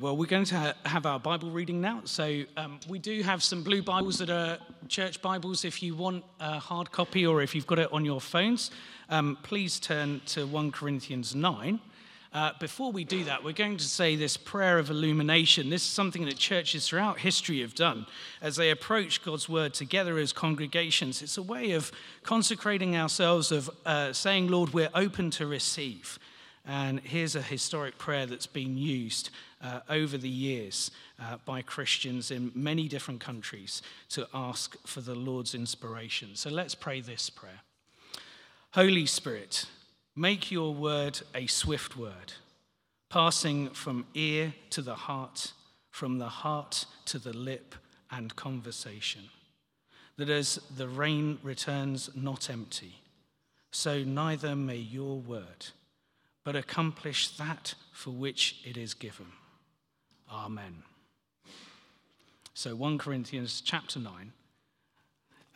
Well, we're going to have our Bible reading now. So, um, we do have some blue Bibles that are church Bibles. If you want a hard copy or if you've got it on your phones, um, please turn to 1 Corinthians 9. Uh, before we do that, we're going to say this prayer of illumination. This is something that churches throughout history have done as they approach God's word together as congregations. It's a way of consecrating ourselves, of uh, saying, Lord, we're open to receive. And here's a historic prayer that's been used uh, over the years uh, by Christians in many different countries to ask for the Lord's inspiration. So let's pray this prayer Holy Spirit, make your word a swift word, passing from ear to the heart, from the heart to the lip and conversation. That as the rain returns not empty, so neither may your word but accomplish that for which it is given. Amen. So 1 Corinthians chapter 9.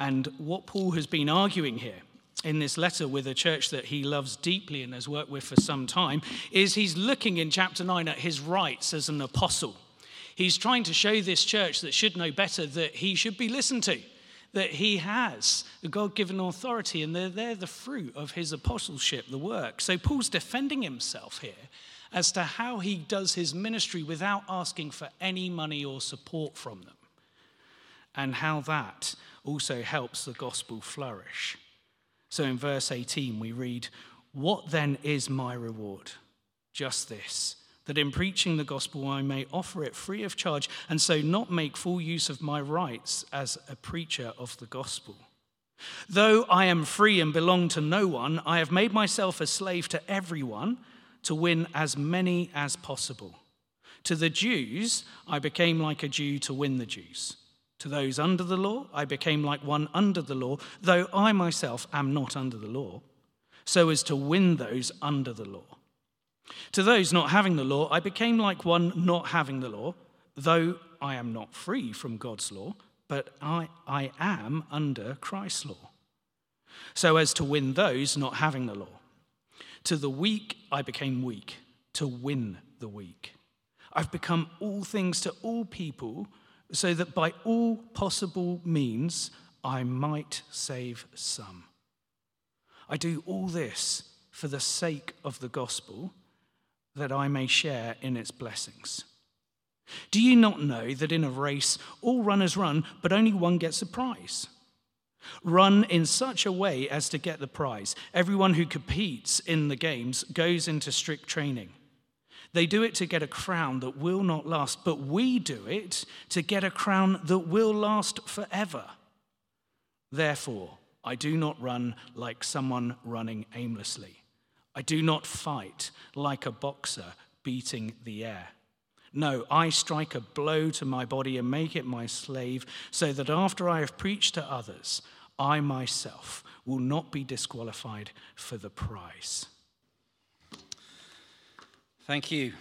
And what Paul has been arguing here in this letter with a church that he loves deeply and has worked with for some time is he's looking in chapter 9 at his rights as an apostle. He's trying to show this church that should know better that he should be listened to that he has a God given authority, and they're, they're the fruit of his apostleship, the work. So Paul's defending himself here as to how he does his ministry without asking for any money or support from them, and how that also helps the gospel flourish. So in verse 18, we read, What then is my reward? Just this that in preaching the gospel I may offer it free of charge, and so not make full use of my rights as a preacher of the gospel. Though I am free and belong to no one, I have made myself a slave to everyone to win as many as possible. To the Jews, I became like a Jew to win the Jews. To those under the law, I became like one under the law, though I myself am not under the law, so as to win those under the law. To those not having the law, I became like one not having the law, though I am not free from God's law, but I, I am under Christ's law, so as to win those not having the law. To the weak, I became weak to win the weak. I've become all things to all people, so that by all possible means I might save some. I do all this for the sake of the gospel that I may share in its blessings. Do you not know that in a race all runners run, but only one gets a prize? Run in such a way as to get the prize. Everyone who competes in the games goes into strict training. They do it to get a crown that will not last, but we do it to get a crown that will last forever. Therefore, I do not run like someone running aimlessly. I do not fight like a boxer beating the air. No, I strike a blow to my body and make it my slave, so that after I have preached to others, I myself will not be disqualified for the prize. Thank you.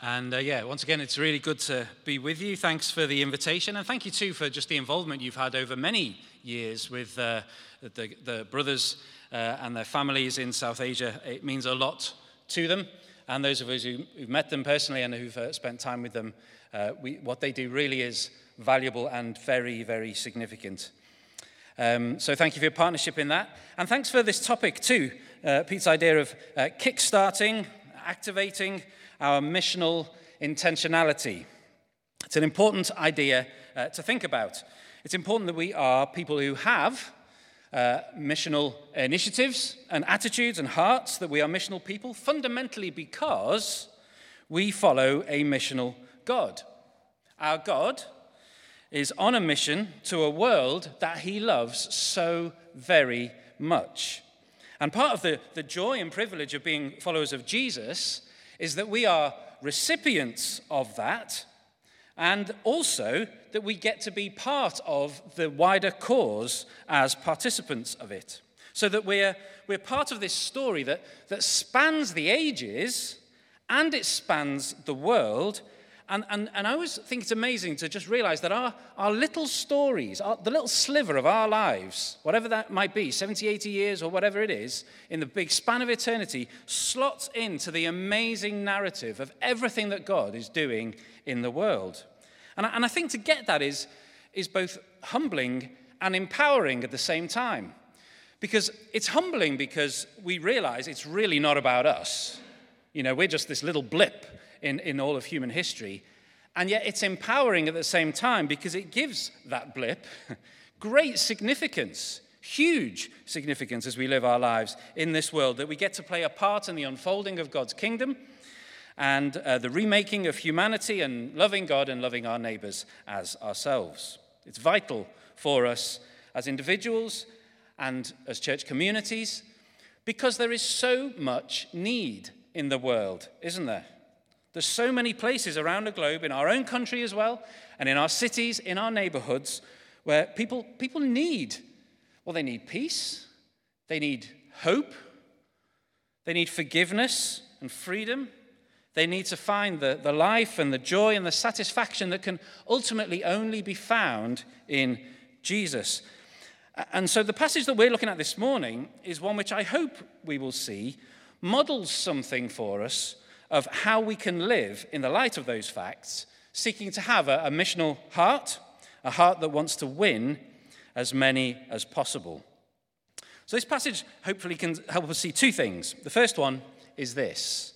And uh, yeah, once again, it's really good to be with you. Thanks for the invitation. And thank you too for just the involvement you've had over many years with uh, the, the brothers uh, and their families in South Asia. It means a lot to them. And those of us who, have met them personally and who've uh, spent time with them, uh, we, what they do really is valuable and very, very significant. Um, so thank you for your partnership in that. And thanks for this topic too, uh, Pete's idea of uh, kick-starting, activating our missional intentionality. It's an important idea uh, to think about. It's important that we are people who have uh, missional initiatives and attitudes and hearts that we are missional people, fundamentally because we follow a missional God. Our God is on a mission to a world that he loves so very much. And part of the, the joy and privilege of being followers of Jesus is that we are recipients of that and also that we get to be part of the wider cause as participants of it. So that we're, we're part of this story that, that spans the ages and it spans the world And, and, and I always think it's amazing to just realize that our, our little stories, our, the little sliver of our lives, whatever that might be, 70, 80 years or whatever it is, in the big span of eternity, slots into the amazing narrative of everything that God is doing in the world. And I, and I think to get that is, is both humbling and empowering at the same time. Because it's humbling because we realize it's really not about us. You know, we're just this little blip in, in all of human history. And yet it's empowering at the same time because it gives that blip great significance, huge significance as we live our lives in this world, that we get to play a part in the unfolding of God's kingdom and uh, the remaking of humanity and loving God and loving our neighbors as ourselves. It's vital for us as individuals and as church communities because there is so much need in the world, isn't there? There's so many places around the globe, in our own country as well, and in our cities, in our neighborhoods, where people, people need, well, they need peace, they need hope, they need forgiveness and freedom. They need to find the, the life and the joy and the satisfaction that can ultimately only be found in Jesus. And so the passage that we're looking at this morning is one which I hope we will see models something for us of how we can live in the light of those facts, seeking to have a, a missional heart, a heart that wants to win as many as possible. So, this passage hopefully can help us see two things. The first one is this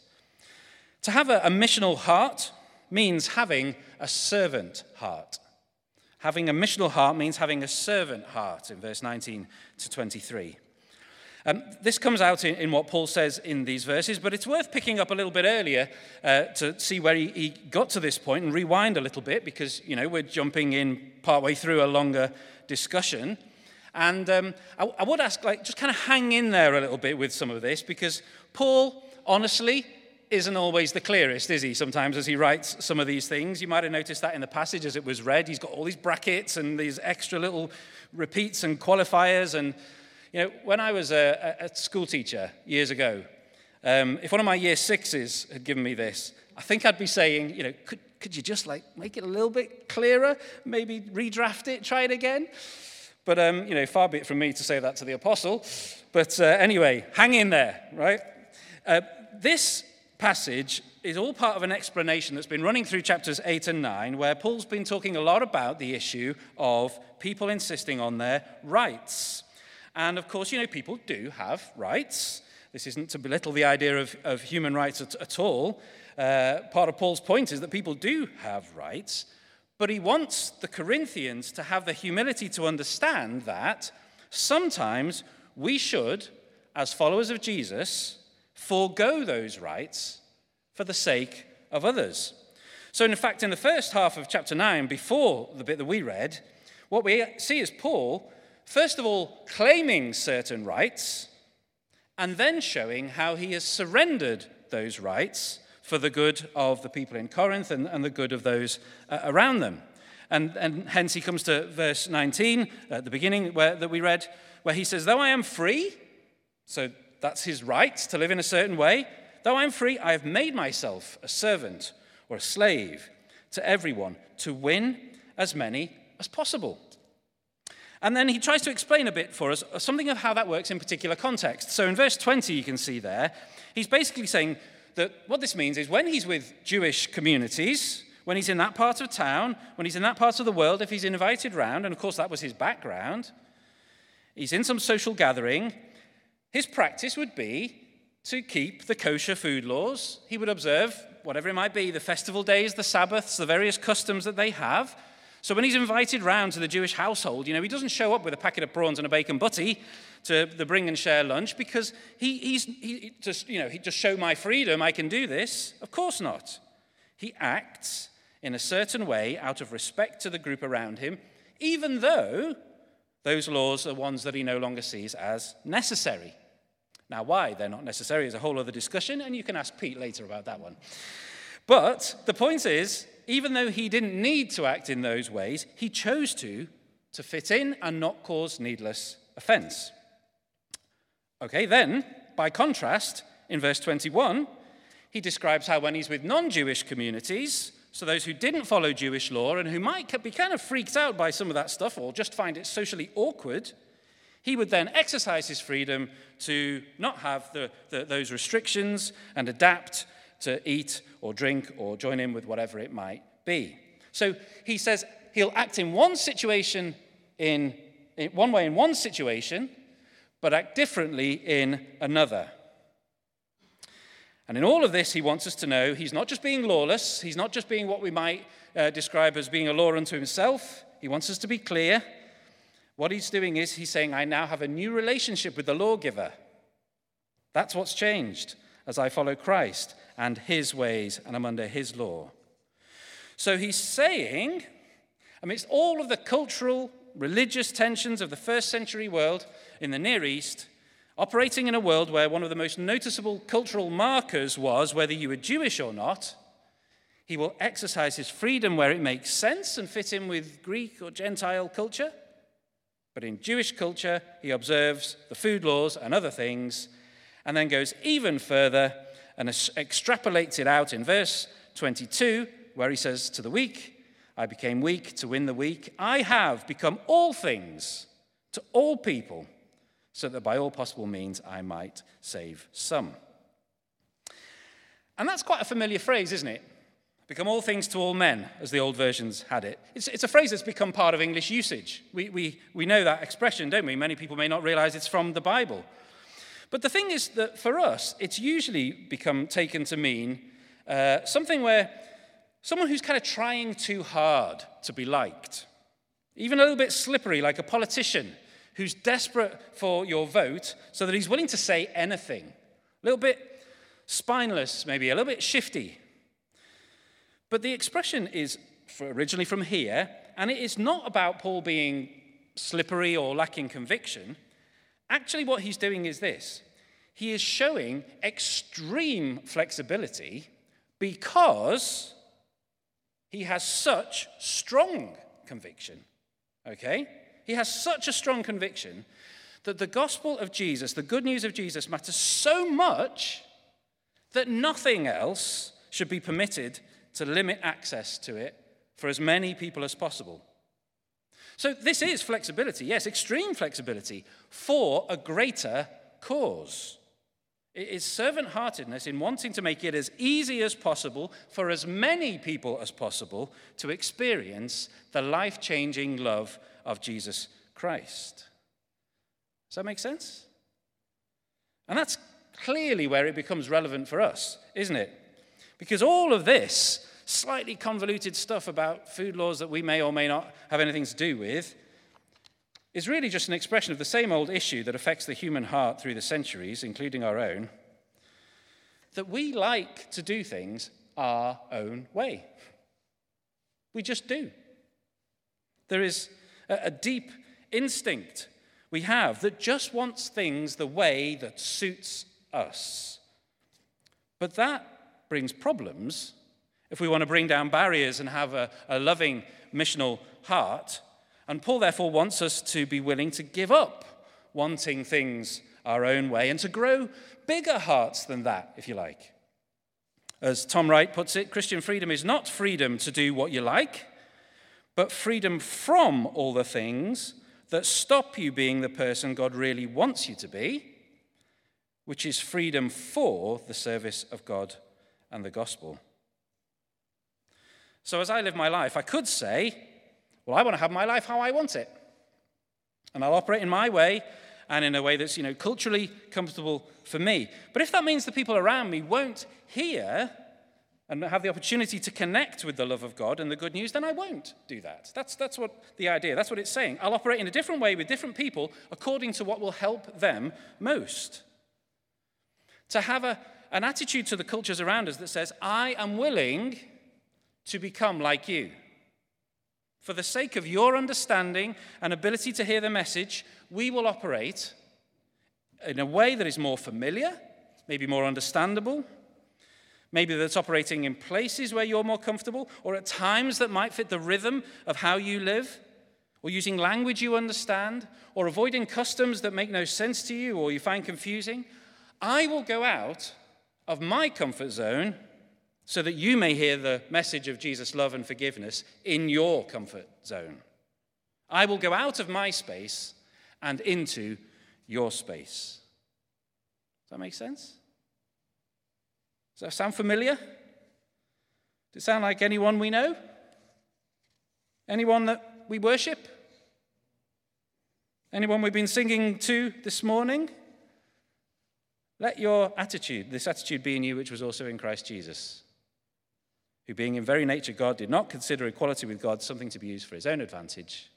To have a, a missional heart means having a servant heart. Having a missional heart means having a servant heart in verse 19 to 23. Um, this comes out in, in, what Paul says in these verses, but it's worth picking up a little bit earlier uh, to see where he, he, got to this point and rewind a little bit because, you know, we're jumping in partway through a longer discussion. And um, I, I would ask, like, just kind of hang in there a little bit with some of this because Paul, honestly, isn't always the clearest, is he? Sometimes as he writes some of these things. You might have noticed that in the passage as it was read. He's got all these brackets and these extra little repeats and qualifiers and you know, when I was a, a school teacher years ago, um, if one of my year sixes had given me this, I think I'd be saying, you know, could, could you just like make it a little bit clearer? Maybe redraft it, try it again? But, um, you know, far be it from me to say that to the apostle. But uh, anyway, hang in there, right? Uh, this passage is all part of an explanation that's been running through chapters 8 and 9, where Paul's been talking a lot about the issue of people insisting on their rights. And of course, you know, people do have rights. This isn't to belittle the idea of, of human rights at, at all. Uh, part of Paul's point is that people do have rights, but he wants the Corinthians to have the humility to understand that sometimes we should, as followers of Jesus, forego those rights for the sake of others. So, in fact, in the first half of chapter 9, before the bit that we read, what we see is Paul first of all, claiming certain rights, and then showing how he has surrendered those rights for the good of the people in Corinth and, and the good of those uh, around them. And, and hence he comes to verse 19 at the beginning where, that we read, where he says, Though I am free, so that's his right to live in a certain way, though I am free, I have made myself a servant or a slave to everyone to win as many as possible. And then he tries to explain a bit for us uh, something of how that works in particular context. So in verse 20, you can see there, he's basically saying that what this means is when he's with Jewish communities, when he's in that part of town, when he's in that part of the world, if he's invited round, and of course that was his background, he's in some social gathering, his practice would be to keep the kosher food laws. He would observe whatever it might be, the festival days, the Sabbaths, the various customs that they have. So when he's invited round to the Jewish household, you know, he doesn't show up with a packet of prawns and a bacon butty to the bring and share lunch because he, he's he just, you know, he just show my freedom, I can do this. Of course not. He acts in a certain way out of respect to the group around him, even though those laws are ones that he no longer sees as necessary. Now, why they're not necessary is a whole other discussion, and you can ask Pete later about that one. But the point is, even though he didn't need to act in those ways, he chose to, to fit in and not cause needless offense. Okay, then, by contrast, in verse 21, he describes how when he's with non Jewish communities, So, those who didn't follow Jewish law and who might be kind of freaked out by some of that stuff or just find it socially awkward, he would then exercise his freedom to not have the, the, those restrictions and adapt to eat or drink or join in with whatever it might be. So he says he'll act in one situation in, in one way in one situation, but act differently in another. And in all of this, he wants us to know he's not just being lawless, he's not just being what we might uh, describe as being a law unto himself. He wants us to be clear. What he's doing is he's saying, I now have a new relationship with the lawgiver. That's what's changed as I follow Christ and his ways and I'm under his law. So he's saying, amidst all of the cultural, religious tensions of the first century world in the Near East, operating in a world where one of the most noticeable cultural markers was whether you were Jewish or not, he will exercise his freedom where it makes sense and fit in with Greek or Gentile culture. But in Jewish culture, he observes the food laws and other things, and then goes even further and extrapolates it out in verse 22, where he says to the weak, I became weak to win the weak. I have become all things to all people so that by all possible means I might save some. And that's quite a familiar phrase, isn't it? Become all things to all men, as the old versions had it. It's, it's a phrase that's become part of English usage. We, we, we know that expression, don't we? Many people may not realize it's from the Bible. But the thing is that for us, it's usually become taken to mean uh, something where someone who's kind of trying too hard to be liked, even a little bit slippery, like a politician who's desperate for your vote so that he's willing to say anything. A little bit spineless, maybe, a little bit shifty. But the expression is originally from here, and it is not about Paul being slippery or lacking conviction. Actually, what he's doing is this he is showing extreme flexibility because he has such strong conviction. Okay? He has such a strong conviction that the gospel of Jesus, the good news of Jesus, matters so much that nothing else should be permitted to limit access to it for as many people as possible. So, this is flexibility, yes, extreme flexibility for a greater cause. It is servant heartedness in wanting to make it as easy as possible for as many people as possible to experience the life changing love of Jesus Christ. Does that make sense? And that's clearly where it becomes relevant for us, isn't it? Because all of this slightly convoluted stuff about food laws that we may or may not have anything to do with is really just an expression of the same old issue that affects the human heart through the centuries, including our own, that we like to do things our own way. We just do. There is a, deep instinct we have that just wants things the way that suits us. But that brings problems if we want to bring down barriers and have a, a loving missional heart. And Paul, therefore, wants us to be willing to give up wanting things our own way and to grow bigger hearts than that, if you like. As Tom Wright puts it, Christian freedom is not freedom to do what you like, but freedom from all the things that stop you being the person God really wants you to be, which is freedom for the service of God and the gospel. So, as I live my life, I could say, well, I want to have my life how I want it. And I'll operate in my way and in a way that's, you know, culturally comfortable for me. But if that means the people around me won't hear and have the opportunity to connect with the love of God and the good news, then I won't do that. That's, that's what the idea, that's what it's saying. I'll operate in a different way with different people according to what will help them most. To have a, an attitude to the cultures around us that says, I am willing to become like you. For the sake of your understanding and ability to hear the message, we will operate in a way that is more familiar, maybe more understandable, maybe that's operating in places where you're more comfortable, or at times that might fit the rhythm of how you live, or using language you understand, or avoiding customs that make no sense to you or you find confusing. I will go out of my comfort zone so that you may hear the message of Jesus' love and forgiveness in your comfort zone. I will go out of my space and into your space. Does that make sense? Does that sound familiar? Does it sound like anyone we know? Anyone that we worship? Anyone we've been singing to this morning? Let your attitude, this attitude be in you, which was also in Christ Jesus, who, being in very nature God, did not consider equality with God something to be used for his own advantage,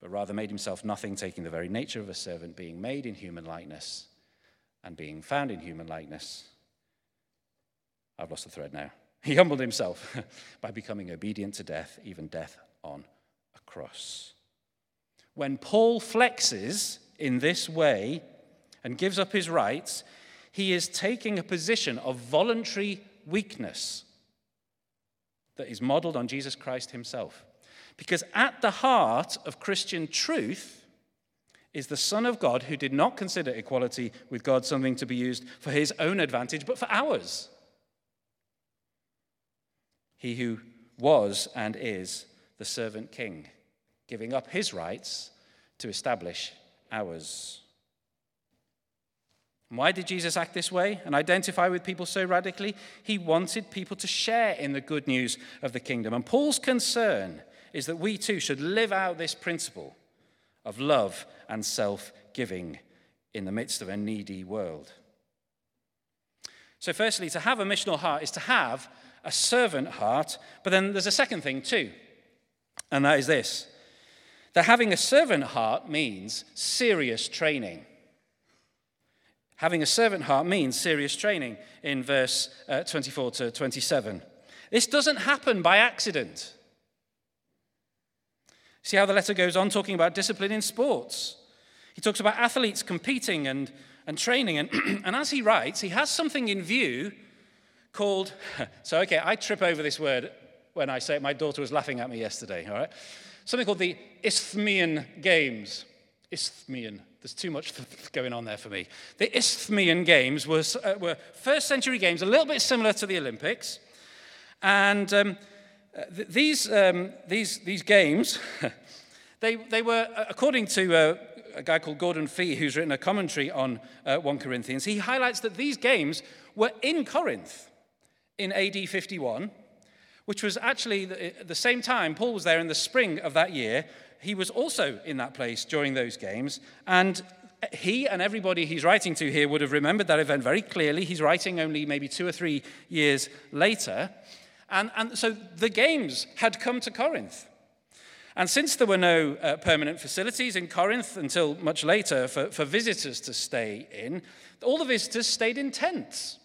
but rather made himself nothing, taking the very nature of a servant, being made in human likeness, and being found in human likeness. I've lost the thread now. He humbled himself by becoming obedient to death, even death on a cross. When Paul flexes in this way and gives up his rights, he is taking a position of voluntary weakness that is modeled on Jesus Christ himself. Because at the heart of Christian truth is the Son of God who did not consider equality with God something to be used for his own advantage, but for ours. He who was and is the servant king, giving up his rights to establish ours. Why did Jesus act this way and identify with people so radically? He wanted people to share in the good news of the kingdom. And Paul's concern is that we too should live out this principle of love and self giving in the midst of a needy world. So, firstly, to have a missional heart is to have a servant heart, but then there's a second thing too, and that is this that having a servant heart means serious training. Having a servant heart means serious training in verse uh, 24 to 27. This doesn't happen by accident. See how the letter goes on talking about discipline in sports. He talks about athletes competing and, and training. And, and as he writes, he has something in view called, so okay, I trip over this word when I say it. My daughter was laughing at me yesterday, all right? Something called the Isthmian Games. Isthmian. There's too much going on there for me. The Isthmian Games were, uh, were first century games, a little bit similar to the Olympics. And um, uh, th- these, um, these, these games, they, they were, uh, according to uh, a guy called Gordon Fee, who's written a commentary on uh, 1 Corinthians, he highlights that these games were in Corinth in AD 51, which was actually the, the same time Paul was there in the spring of that year he was also in that place during those games. And he and everybody he's writing to here would have remembered that event very clearly. He's writing only maybe two or three years later. And, and so the games had come to Corinth. And since there were no uh, permanent facilities in Corinth until much later for, for visitors to stay in, all the visitors stayed in tents.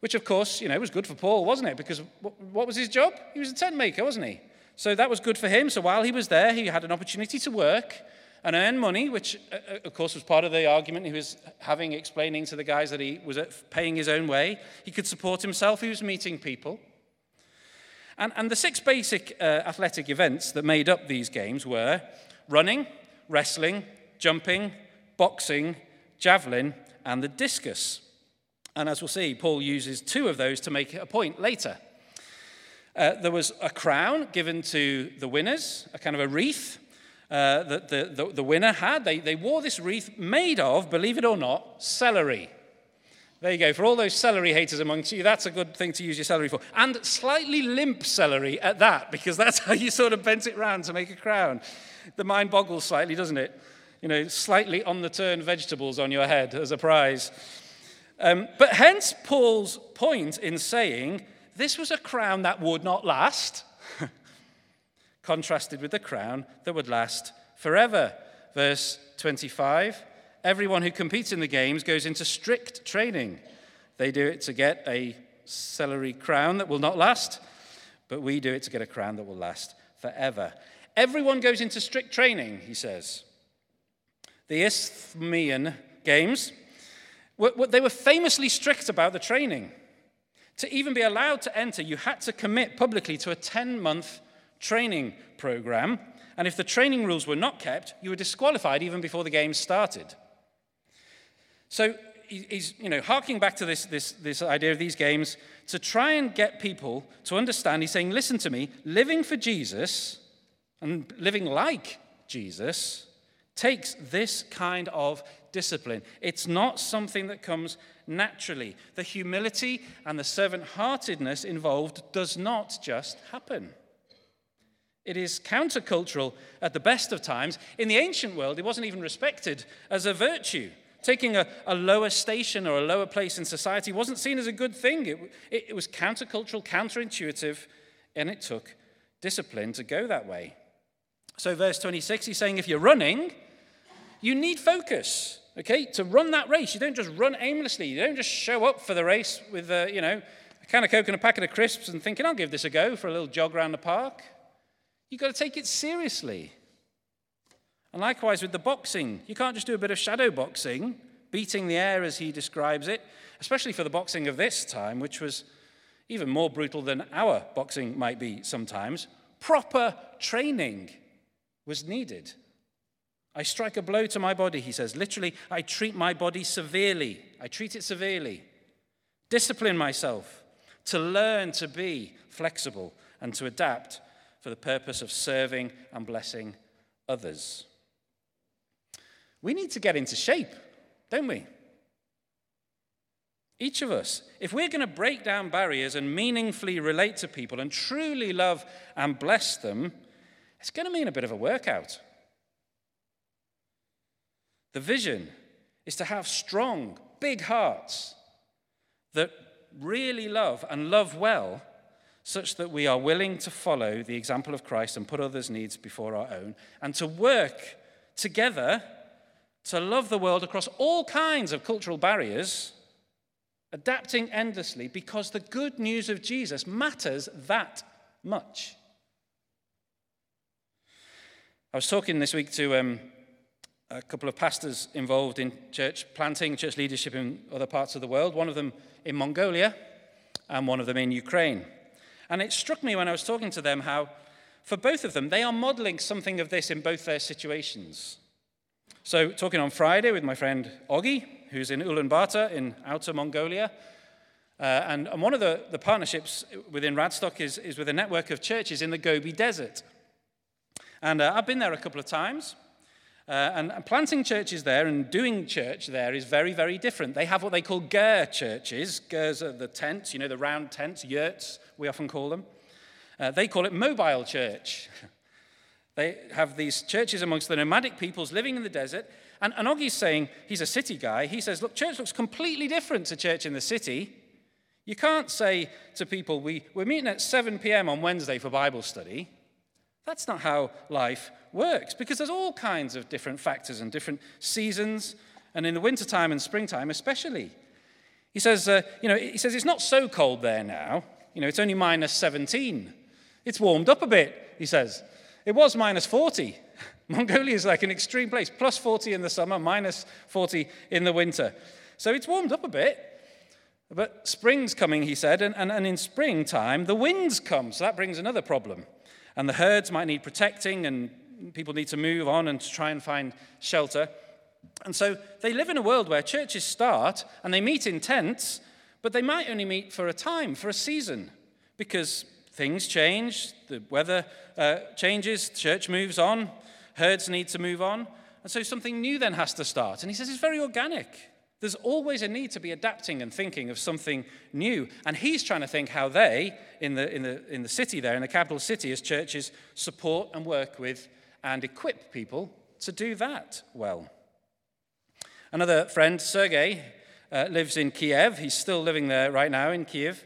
Which, of course, you know, was good for Paul, wasn't it? Because what, what was his job? He was a tent maker, wasn't he? So that was good for him. So while he was there, he had an opportunity to work and earn money, which, uh, uh, of course, was part of the argument he was having, explaining to the guys that he was paying his own way. He could support himself, he was meeting people. And, and the six basic uh, athletic events that made up these games were running, wrestling, jumping, boxing, javelin, and the discus. And as we'll see, Paul uses two of those to make a point later. Uh, there was a crown given to the winners, a kind of a wreath uh, that the, the, the, winner had. They, they wore this wreath made of, believe it or not, celery. There you go. For all those celery haters amongst you, that's a good thing to use your celery for. And slightly limp celery at that, because that's how you sort of bent it round to make a crown. The mind boggles slightly, doesn't it? You know, slightly on the turn vegetables on your head as a prize. Um, but hence Paul's point in saying this was a crown that would not last, contrasted with the crown that would last forever. Verse 25 Everyone who competes in the games goes into strict training. They do it to get a celery crown that will not last, but we do it to get a crown that will last forever. Everyone goes into strict training, he says. The Isthmian Games, they were famously strict about the training. To even be allowed to enter, you had to commit publicly to a 10 month training program. And if the training rules were not kept, you were disqualified even before the games started. So he's, you know, harking back to this, this, this idea of these games to try and get people to understand. He's saying, listen to me, living for Jesus and living like Jesus takes this kind of discipline. It's not something that comes naturally. The humility and the servant heartedness involved does not just happen. It is countercultural at the best of times. In the ancient world, it wasn't even respected as a virtue. Taking a, a lower station or a lower place in society wasn't seen as a good thing. It, it, it was countercultural, counterintuitive, and it took discipline to go that way. So, verse 26, he's saying if you're running, you need focus. Okay, to run that race, you don't just run aimlessly. You don't just show up for the race with, uh, you know, a can of Coke and a packet of crisps and thinking, I'll give this a go for a little jog around the park. You've got to take it seriously. And likewise with the boxing, you can't just do a bit of shadow boxing, beating the air as he describes it, especially for the boxing of this time, which was even more brutal than our boxing might be sometimes. Proper training was needed. I strike a blow to my body, he says. Literally, I treat my body severely. I treat it severely. Discipline myself to learn to be flexible and to adapt for the purpose of serving and blessing others. We need to get into shape, don't we? Each of us, if we're going to break down barriers and meaningfully relate to people and truly love and bless them, it's going to mean a bit of a workout. The vision is to have strong, big hearts that really love and love well, such that we are willing to follow the example of Christ and put others' needs before our own, and to work together to love the world across all kinds of cultural barriers, adapting endlessly because the good news of Jesus matters that much. I was talking this week to um, a couple of pastors involved in church planting, church leadership in other parts of the world, one of them in Mongolia and one of them in Ukraine. And it struck me when I was talking to them how, for both of them, they are modeling something of this in both their situations. So, talking on Friday with my friend Ogi, who's in Ulaanbaatar in outer Mongolia. Uh, and, and, one of the, the partnerships within Radstock is, is with a network of churches in the Gobi Desert. And uh, I've been there a couple of times. Uh, and, and, planting churches there and doing church there is very, very different. They have what they call ger churches. Gers are the tents, you know, the round tents, yurts, we often call them. Uh, they call it mobile church. they have these churches amongst the nomadic peoples living in the desert. And, and saying, he's a city guy, he says, look, church looks completely different to church in the city. You can't say to people, we, we're meeting at 7 p.m. on Wednesday for Bible study. That's not how life works because there's all kinds of different factors and different seasons, and in the wintertime and springtime especially. He says, uh, you know, he says it's not so cold there now. You know, it's only minus 17. It's warmed up a bit, he says. It was minus 40. Mongolia is like an extreme place, plus 40 in the summer, minus 40 in the winter. So it's warmed up a bit. But spring's coming, he said, and, and, and in springtime, the winds come. So that brings another problem. And the herds might need protecting, and people need to move on and to try and find shelter. And so they live in a world where churches start and they meet in tents, but they might only meet for a time, for a season, because things change, the weather uh, changes, church moves on, herds need to move on. And so something new then has to start. And he says it's very organic. There's always a need to be adapting and thinking of something new. And he's trying to think how they, in the, in the, in the city there, in the capital city, as churches, support and work with and equip people to do that well. Another friend, Sergei, uh, lives in Kiev. He's still living there right now in Kiev.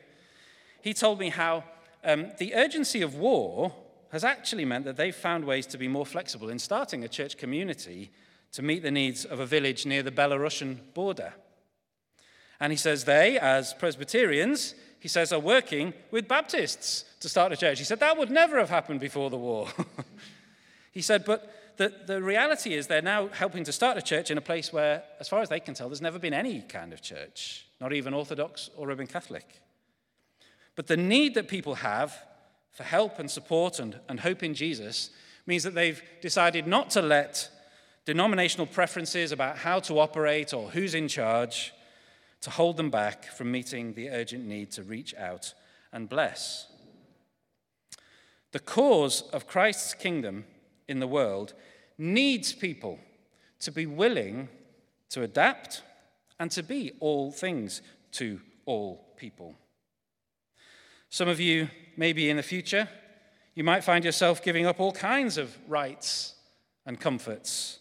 He told me how um, the urgency of war has actually meant that they've found ways to be more flexible in starting a church community to meet the needs of a village near the Belarusian border. And he says they, as Presbyterians, he says, are working with Baptists to start a church. He said that would never have happened before the war. he said, but the, the reality is they're now helping to start a church in a place where, as far as they can tell, there's never been any kind of church, not even Orthodox or Roman Catholic. But the need that people have for help and support and, and hope in Jesus means that they've decided not to let denominational preferences about how to operate or who's in charge to hold them back from meeting the urgent need to reach out and bless. The cause of Christ's kingdom in the world needs people to be willing to adapt and to be all things to all people. Some of you, maybe in the future, you might find yourself giving up all kinds of rights and comforts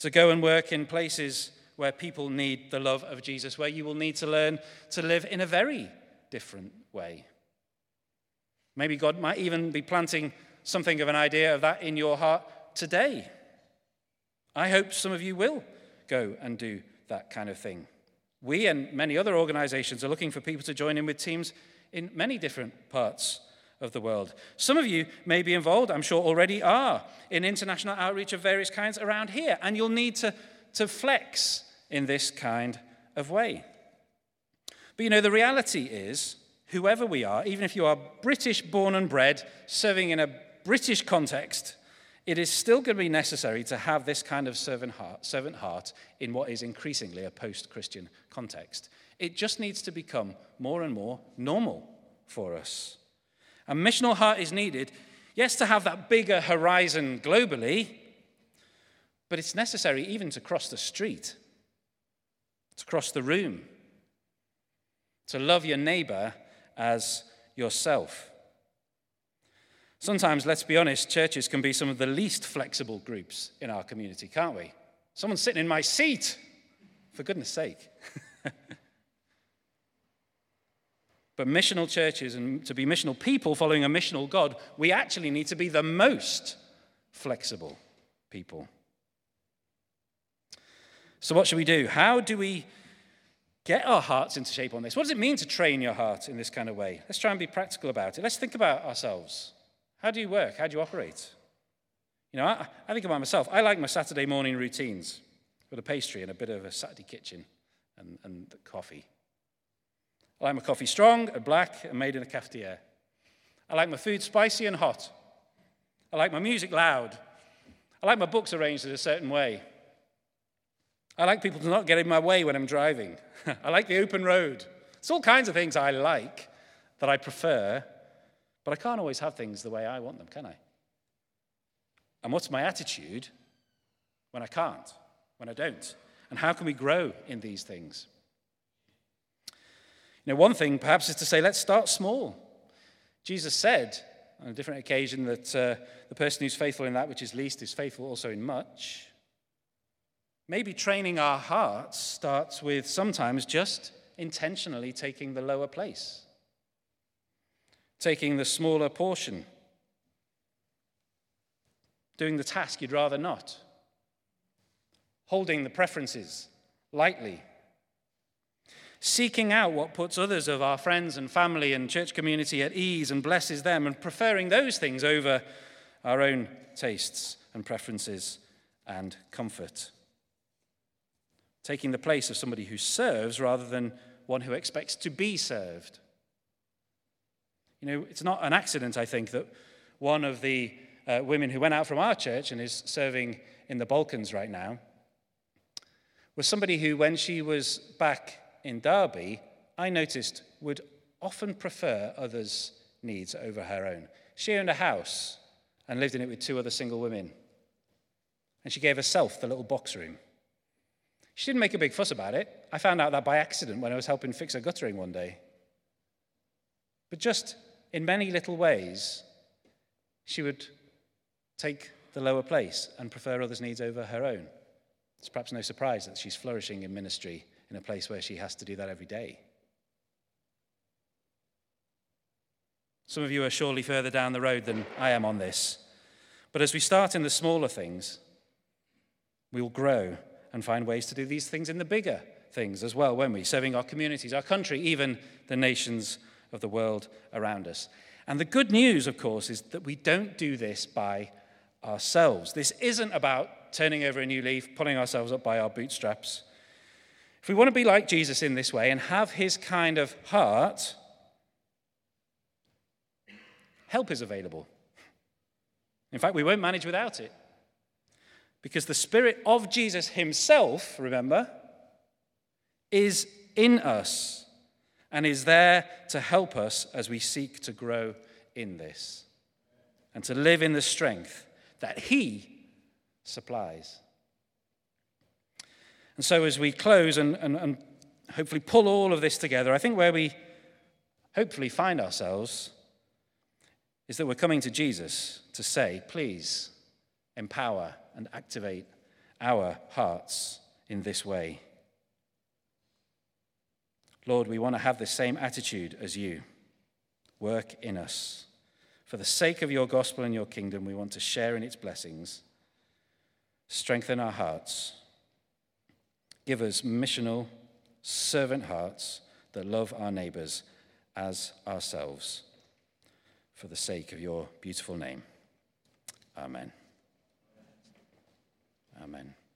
to go and work in places where people need the love of Jesus, where you will need to learn to live in a very different way. Maybe God might even be planting something of an idea of that in your heart today. I hope some of you will go and do that kind of thing. We and many other organizations are looking for people to join in with teams in many different parts of the world. Some of you may be involved, I'm sure already are, in international outreach of various kinds around here, and you'll need to, to flex in this kind of way. But you know, the reality is, whoever we are, even if you are British born and bred, serving in a British context, it is still going to be necessary to have this kind of servant heart, servant heart in what is increasingly a post Christian context. It just needs to become more and more normal for us. A missional heart is needed, yes, to have that bigger horizon globally, but it's necessary even to cross the street, to cross the room, to love your neighbor as yourself. Sometimes, let's be honest, churches can be some of the least flexible groups in our community, can't we? Someone's sitting in my seat, for goodness sake. but missional churches and to be missional people following a missional God, we actually need to be the most flexible people. So, what should we do? How do we get our hearts into shape on this? What does it mean to train your heart in this kind of way? Let's try and be practical about it. Let's think about ourselves. How do you work? How do you operate? You know, I, I think about myself. I like my Saturday morning routines with a pastry and a bit of a Saturday kitchen and, and coffee. I like my coffee strong and black and made in a cafetiere. I like my food spicy and hot. I like my music loud. I like my books arranged in a certain way. I like people to not get in my way when I'm driving. I like the open road. It's all kinds of things I like that I prefer but I can't always have things the way I want them, can I? And what's my attitude when I can't, when I don't? And how can we grow in these things? You know, one thing perhaps is to say, let's start small. Jesus said on a different occasion that uh, the person who's faithful in that which is least is faithful also in much. Maybe training our hearts starts with sometimes just intentionally taking the lower place taking the smaller portion, doing the task you'd rather not, holding the preferences lightly, seeking out what puts others of our friends and family and church community at ease and blesses them, and preferring those things over our own tastes and preferences and comfort. Taking the place of somebody who serves rather than one who expects to be served. You know, it's not an accident, I think, that one of the uh, women who went out from our church and is serving in the Balkans right now was somebody who, when she was back in Derby, I noticed would often prefer others' needs over her own. She owned a house and lived in it with two other single women. And she gave herself the little box room. She didn't make a big fuss about it. I found out that by accident when I was helping fix her guttering one day. But just in many little ways, she would take the lower place and prefer others' needs over her own. It's perhaps no surprise that she's flourishing in ministry in a place where she has to do that every day. Some of you are surely further down the road than I am on this. But as we start in the smaller things, we will grow and find ways to do these things in the bigger things as well, won't we? Serving our communities, our country, even the nations of the world around us. And the good news, of course, is that we don't do this by ourselves. This isn't about turning over a new leaf, pulling ourselves up by our bootstraps. If we want to be like Jesus in this way and have his kind of heart, help is available. In fact, we won't manage without it. Because the Spirit of Jesus himself, remember, is in us and is there to help us as we seek to grow in this and to live in the strength that He supplies. And so, as we close and, and, and hopefully pull all of this together, I think where we hopefully find ourselves is that we're coming to Jesus to say, please empower and activate our hearts in this way. Lord, we want to have the same attitude as you. Work in us. For the sake of your gospel and your kingdom, we want to share in its blessings. Strengthen our hearts. Give us missional, servant hearts that love our neighbors as ourselves. For the sake of your beautiful name. Amen. Amen.